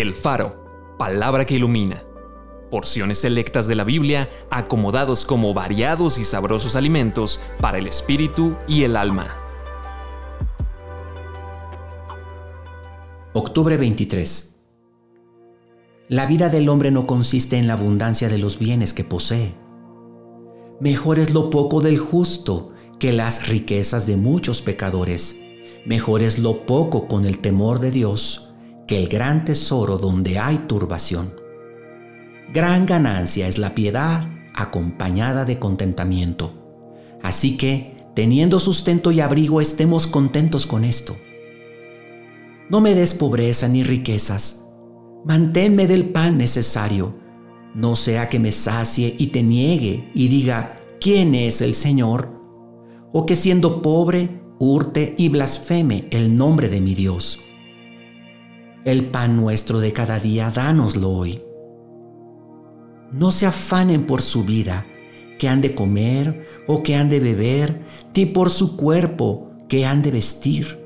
El Faro, palabra que ilumina. Porciones selectas de la Biblia acomodados como variados y sabrosos alimentos para el espíritu y el alma. Octubre 23. La vida del hombre no consiste en la abundancia de los bienes que posee. Mejor es lo poco del justo que las riquezas de muchos pecadores. Mejor es lo poco con el temor de Dios que el gran tesoro donde hay turbación. Gran ganancia es la piedad acompañada de contentamiento. Así que, teniendo sustento y abrigo, estemos contentos con esto. No me des pobreza ni riquezas. Manténme del pan necesario. No sea que me sacie y te niegue y diga, ¿quién es el Señor? O que siendo pobre, hurte y blasfeme el nombre de mi Dios. El pan nuestro de cada día, dánoslo hoy. No se afanen por su vida, que han de comer o que han de beber, ni por su cuerpo, que han de vestir.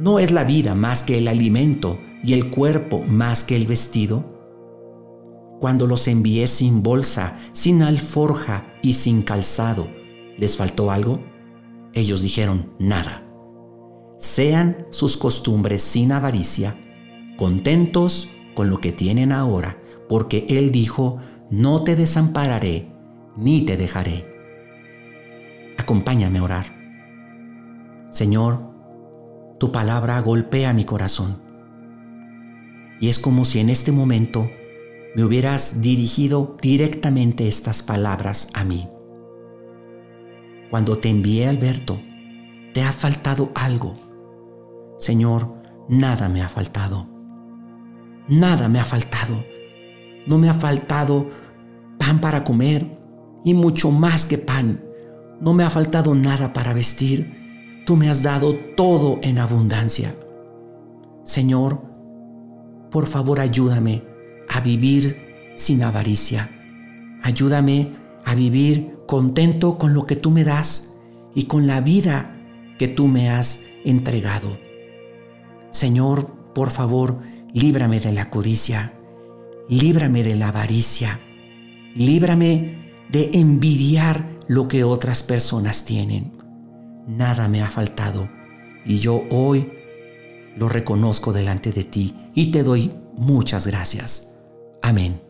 ¿No es la vida más que el alimento y el cuerpo más que el vestido? Cuando los envié sin bolsa, sin alforja y sin calzado, ¿les faltó algo? Ellos dijeron, nada. Sean sus costumbres sin avaricia, contentos con lo que tienen ahora, porque Él dijo, no te desampararé ni te dejaré. Acompáñame a orar. Señor, tu palabra golpea mi corazón. Y es como si en este momento me hubieras dirigido directamente estas palabras a mí. Cuando te envié Alberto, te ha faltado algo. Señor, nada me ha faltado. Nada me ha faltado. No me ha faltado pan para comer y mucho más que pan. No me ha faltado nada para vestir. Tú me has dado todo en abundancia. Señor, por favor ayúdame a vivir sin avaricia. Ayúdame a vivir contento con lo que tú me das y con la vida que tú me has entregado. Señor, por favor, líbrame de la codicia, líbrame de la avaricia, líbrame de envidiar lo que otras personas tienen. Nada me ha faltado y yo hoy lo reconozco delante de ti y te doy muchas gracias. Amén.